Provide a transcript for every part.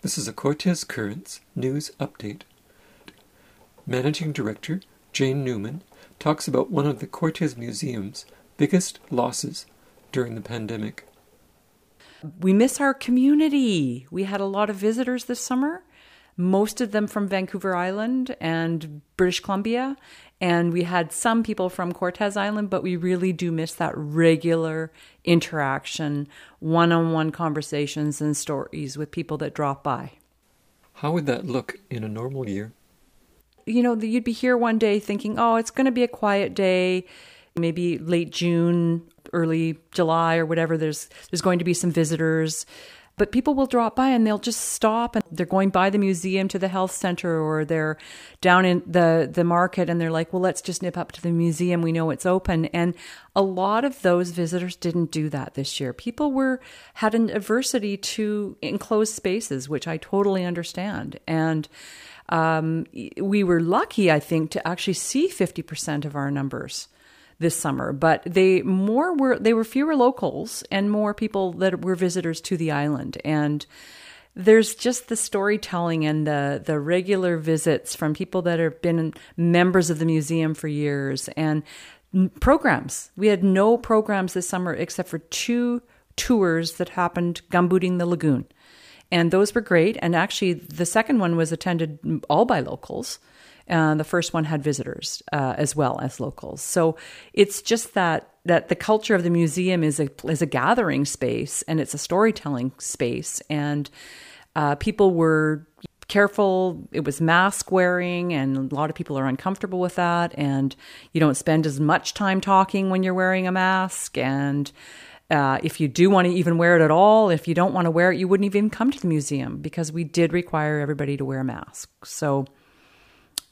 This is a Cortes Currents news update. Managing Director Jane Newman talks about one of the Cortes Museum's biggest losses during the pandemic. We miss our community. We had a lot of visitors this summer, most of them from Vancouver Island and British Columbia. And we had some people from Cortes Island, but we really do miss that regular interaction, one on one conversations and stories with people that drop by. How would that look in a normal year? You know, you'd be here one day thinking, oh, it's going to be a quiet day, maybe late June, early July or whatever. There's there's going to be some visitors but people will drop by and they'll just stop and they're going by the museum to the health center or they're down in the the market and they're like well let's just nip up to the museum. We know it's open. And a lot of those visitors didn't do that this year. People were had an adversity to enclosed spaces which i totally understand. And um, we were lucky i think to actually see 50% of our numbers this summer, but they more were they were fewer locals and more people that were visitors to the island and there's just the storytelling and the the regular visits from people that have been members of the museum for years and programs. We had no programs this summer except for two tours that happened gumbooting the lagoon. And those were great. And actually, the second one was attended all by locals. Uh, the first one had visitors uh, as well as locals. So it's just that that the culture of the museum is a is a gathering space and it's a storytelling space, and uh, people were careful. It was mask wearing, and a lot of people are uncomfortable with that. And you don't spend as much time talking when you're wearing a mask. And uh, if you do want to even wear it at all, if you don't want to wear it, you wouldn't even come to the museum because we did require everybody to wear a mask. So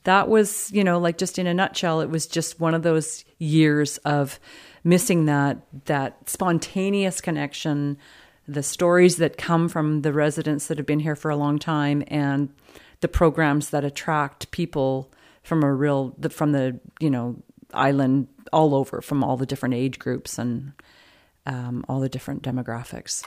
that was, you know, like just in a nutshell, it was just one of those years of missing that that spontaneous connection, the stories that come from the residents that have been here for a long time, and the programs that attract people from a real from the you know island all over from all the different age groups and um, all the different demographics.